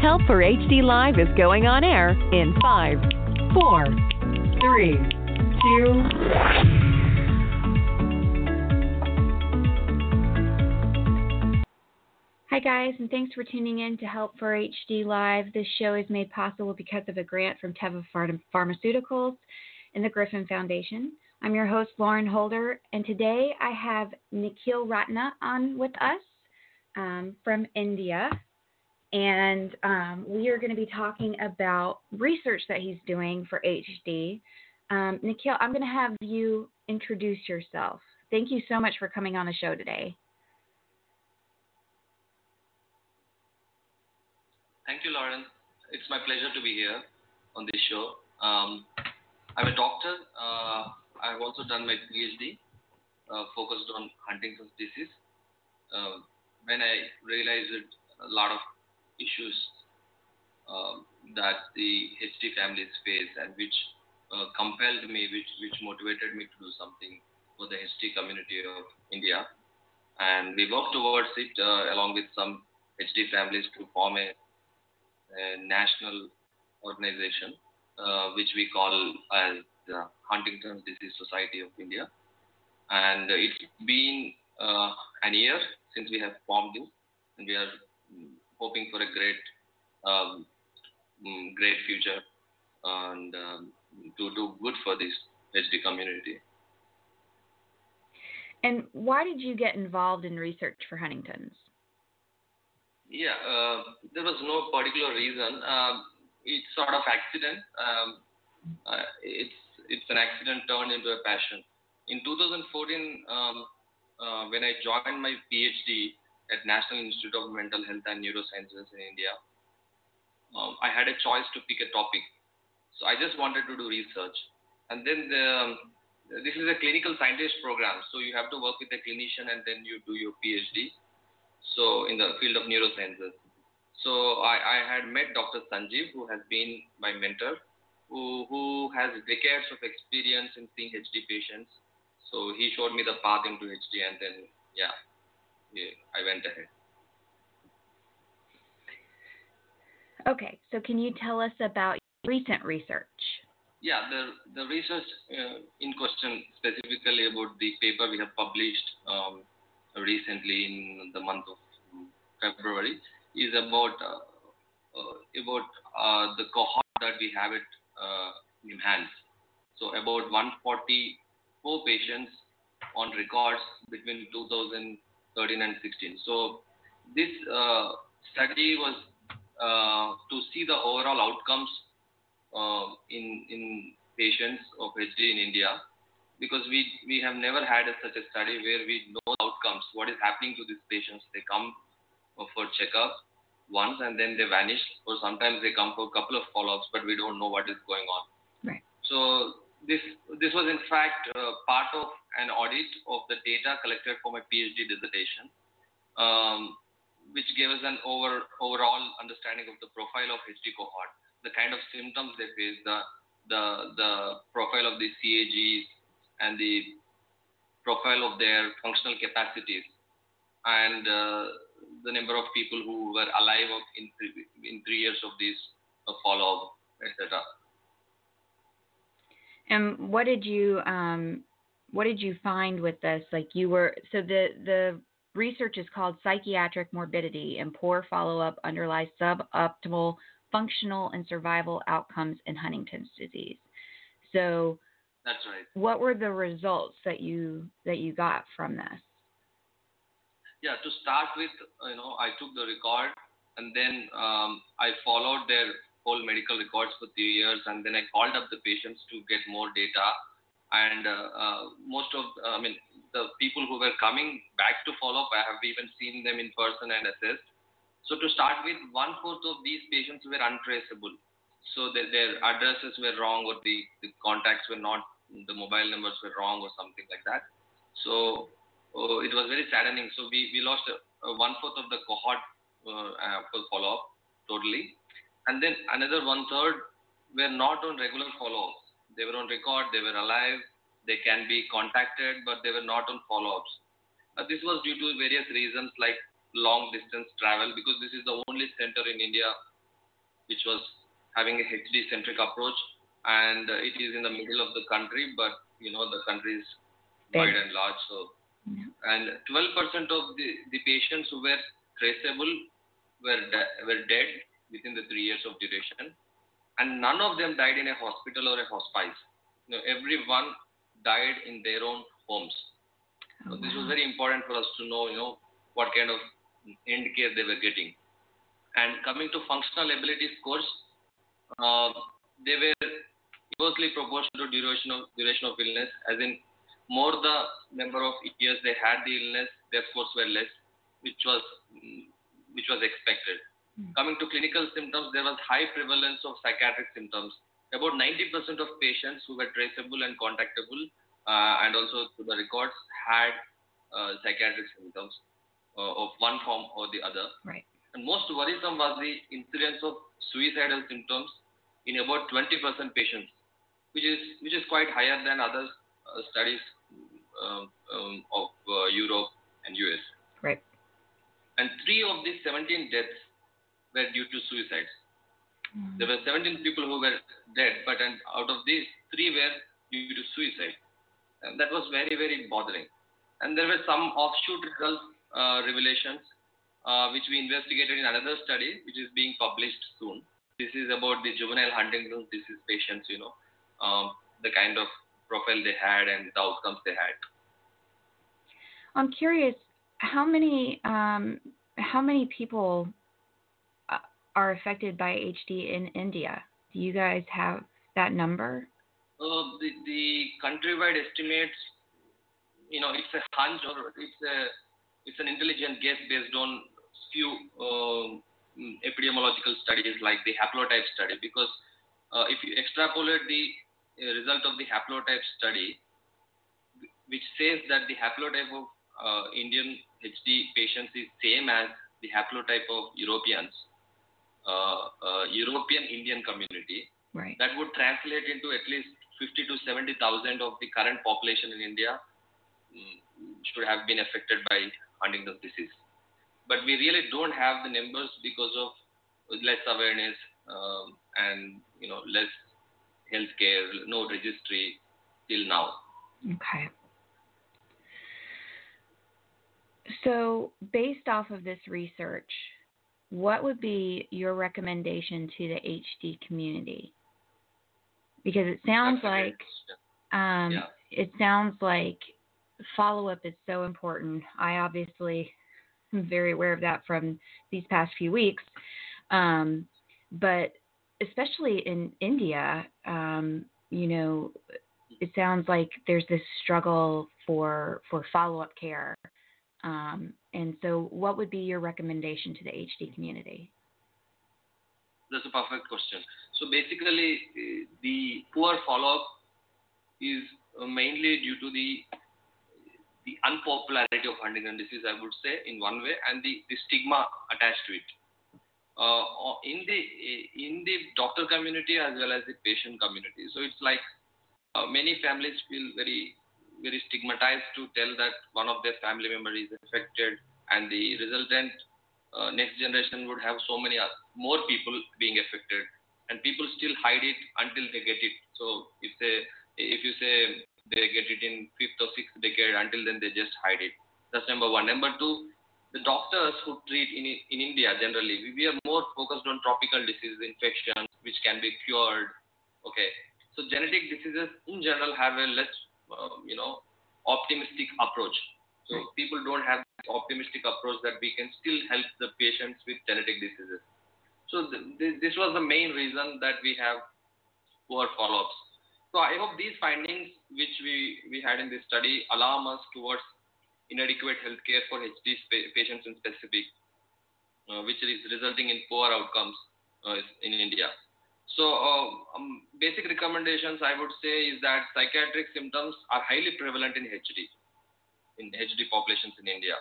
Help for HD Live is going on air in 5, 4, 3, 2, Hi, guys, and thanks for tuning in to Help for HD Live. This show is made possible because of a grant from Teva Pharmaceuticals and the Griffin Foundation. I'm your host, Lauren Holder, and today I have Nikhil Ratna on with us um, from India. And um, we are going to be talking about research that he's doing for HD. Um, Nikhil, I'm going to have you introduce yourself. Thank you so much for coming on the show today. Thank you, Lauren. It's my pleasure to be here on this show. Um, I'm a doctor. Uh, I've also done my PhD uh, focused on Huntington's disease. Uh, when I realized a lot of issues um, that the HD families face and which uh, compelled me, which, which motivated me to do something for the HD community of India. And we worked towards it uh, along with some HD families to form a a national organization, uh, which we call as the Huntington's Disease Society of India. And it's been uh, an year since we have formed it, and we are hoping for a great, um, mm, great future and um, to do good for this HD community. And why did you get involved in research for Huntington's? Yeah, uh, there was no particular reason. Um, it's sort of accident. Um, uh, it's it's an accident turned into a passion. In 2014, um, uh, when I joined my PhD at National Institute of Mental Health and Neurosciences in India, um, I had a choice to pick a topic. So I just wanted to do research, and then the, this is a clinical scientist program. So you have to work with a clinician, and then you do your PhD so in the field of neurosciences. So I, I had met Dr. Sanjeev, who has been my mentor, who, who has decades of experience in seeing HD patients. So he showed me the path into HD, and then yeah, yeah I went ahead. Okay, so can you tell us about recent research? Yeah, the the research uh, in question specifically about the paper we have published um, recently in the month of February is about uh, uh, about uh, the cohort that we have it in hand. So about 144 patients on records between 2013 and 16. So this uh, study was uh, to see the overall outcomes uh, in in patients of HD in India because we we have never had a, such a study where we know outcomes, what is happening to these patients. They come for checkup once and then they vanish, or sometimes they come for a couple of follow-ups, but we don't know what is going on. Right. So this this was in fact uh, part of an audit of the data collected for my PhD dissertation, um, which gave us an over overall understanding of the profile of HD cohort, the kind of symptoms they face, the the the profile of the CAGs, and the profile of their functional capacities and uh, the number of people who were alive in three, in three years of this uh, follow-up, etc. And what did you um, what did you find with this? Like you were so the the research is called psychiatric morbidity and poor follow-up underlies suboptimal functional and survival outcomes in Huntington's disease. So that's right. What were the results that you that you got from this? Yeah, to start with, you know, I took the record and then um, I followed their whole medical records for three years, and then I called up the patients to get more data. And uh, uh, most of, I mean, the people who were coming back to follow up, I have even seen them in person and assessed. So to start with, one fourth of these patients were untraceable. so their, their addresses were wrong or the, the contacts were not, the mobile numbers were wrong or something like that. So oh, it was very saddening. So we, we lost one fourth of the cohort uh, uh, for follow up totally. And then another one third were not on regular follow ups. They were on record, they were alive, they can be contacted, but they were not on follow ups. Uh, this was due to various reasons like long distance travel because this is the only center in India which was having a HD centric approach and uh, it is in the middle of the country but you know the country is wide and large so. And 12% of the, the patients who were traceable were, de- were dead within the three years of duration and none of them died in a hospital or a hospice you know, everyone died in their own homes so this was very important for us to know you know what kind of end care they were getting. And coming to functional ability scores, uh, they were inversely proportional to duration of duration of illness, as in more the number of years they had the illness, their scores were less, which was which was expected. Mm. Coming to clinical symptoms, there was high prevalence of psychiatric symptoms. About 90% of patients who were traceable and contactable, uh, and also through the records, had uh, psychiatric symptoms uh, of one form or the other. Right. And most worrisome was the incidence of suicidal symptoms in about 20% patients, which is which is quite higher than other uh, studies um, um, of uh, Europe and US. Right. And three of these 17 deaths were due to suicides. Mm. There were 17 people who were dead, but and out of these, three were due to suicide. And that was very, very bothering. And there were some offshoot results uh, revelations, uh, which we investigated in another study, which is being published soon. This is about the juvenile Huntington's disease patients, you know, um, the kind of profile they had and the outcomes they had. I'm curious, how many um, how many people are affected by HD in India? Do you guys have that number? Uh, the, the countrywide estimates, you know, it's a hunch or it's a it's an intelligent guess based on few uh, epidemiological studies like the haplotype study because uh, if you extrapolate the uh, result of the haplotype study which says that the haplotype of uh, Indian HD patients is same as the haplotype of Europeans European Indian community right. that would translate into at least 50 to 70,000 of the current population in India um, should have been affected by Huntington's disease. But we really don't have the numbers because of less awareness um, and you know less healthcare, no registry till now. Okay. So, based off of this research, what would be your recommendation to the HD community? Because it sounds like um, yeah. it sounds like follow up is so important. I obviously am very aware of that from these past few weeks. Um, but especially in India, um, you know, it sounds like there's this struggle for for follow up care. Um, and so, what would be your recommendation to the HD community? That's a perfect question. So basically, the poor follow up is mainly due to the the unpopularity of Huntington disease, I would say, in one way, and the, the stigma attached to it. Uh, in the in the doctor community as well as the patient community. So it's like uh, many families feel very very stigmatized to tell that one of their family member is affected, and the resultant uh, next generation would have so many more people being affected, and people still hide it until they get it. So if they if you say they get it in fifth or sixth decade. Until then, they just hide it. That's number one. Number two, the doctors who treat in in India generally, we, we are more focused on tropical diseases, infections, which can be cured. Okay, so genetic diseases in general have a less, uh, you know, optimistic approach. So right. people don't have optimistic approach that we can still help the patients with genetic diseases. So th- th- this was the main reason that we have poor follow-ups. So I hope these findings, which we, we had in this study, alarm us towards inadequate healthcare for HD patients in specific, uh, which is resulting in poor outcomes uh, in India. So uh, um, basic recommendations I would say is that psychiatric symptoms are highly prevalent in HD, in HD populations in India.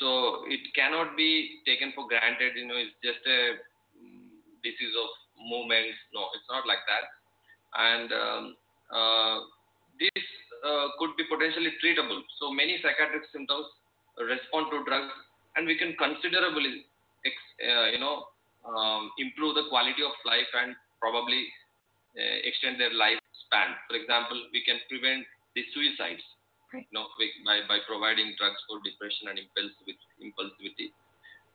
So it cannot be taken for granted. You know, it's just a mm, disease of movements. No, it's not like that. And um, uh, this uh, could be potentially treatable. So many psychiatric symptoms respond to drugs, and we can considerably, uh, you know, um, improve the quality of life and probably uh, extend their lifespan. For example, we can prevent the suicides right. you know, by, by providing drugs for depression and impulse with impulsivity.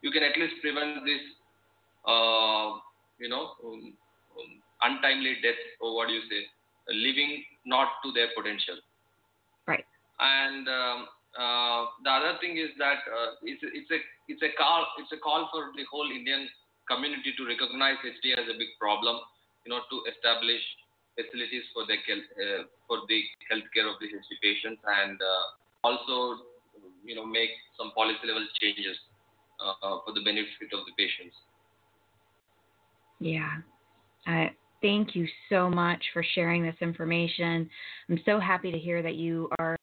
You can at least prevent this, uh, you know, um, um, untimely death or what do you say, living not to their potential. Right. And um, uh, the other thing is that uh, it's, it's a it's a call it's a call for the whole Indian community to recognize HD as a big problem, you know, to establish facilities for the uh, for the healthcare of the HD patients and uh, also, you know, make some policy level changes uh, for the benefit of the patients. Yeah. I thank you so much for sharing this information. I'm so happy to hear that you are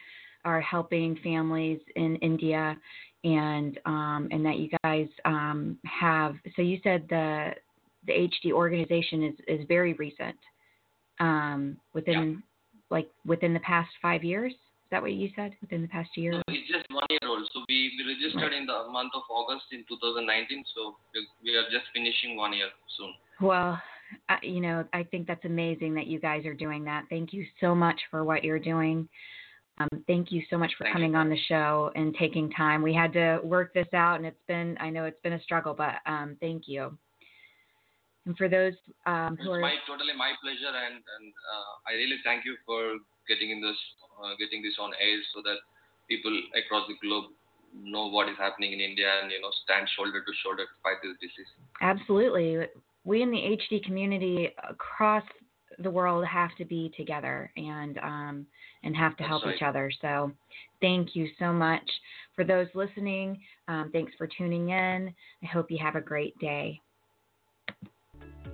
are helping families in India and um, and that you guys um, have. So you said the the HD organization is is very recent, um, within yeah. like within the past five years. Is that what you said? Within the past year? It's just one year old. So we, we registered right. in the month of August in 2019. So we are just finishing one year soon. Well, you know, I think that's amazing that you guys are doing that. Thank you so much for what you're doing. Um, thank you so much for thank coming you. on the show and taking time. We had to work this out, and it's been, I know it's been a struggle, but um, thank you. And for those um, who it's are. my, totally my pleasure, and, and uh, I really thank you for getting in this, uh, getting this on air so that people across the globe know what is happening in India and you know stand shoulder to shoulder to fight this disease. Absolutely, we in the HD community across the world have to be together and um, and have to That's help right. each other. So, thank you so much for those listening. Um, thanks for tuning in. I hope you have a great day.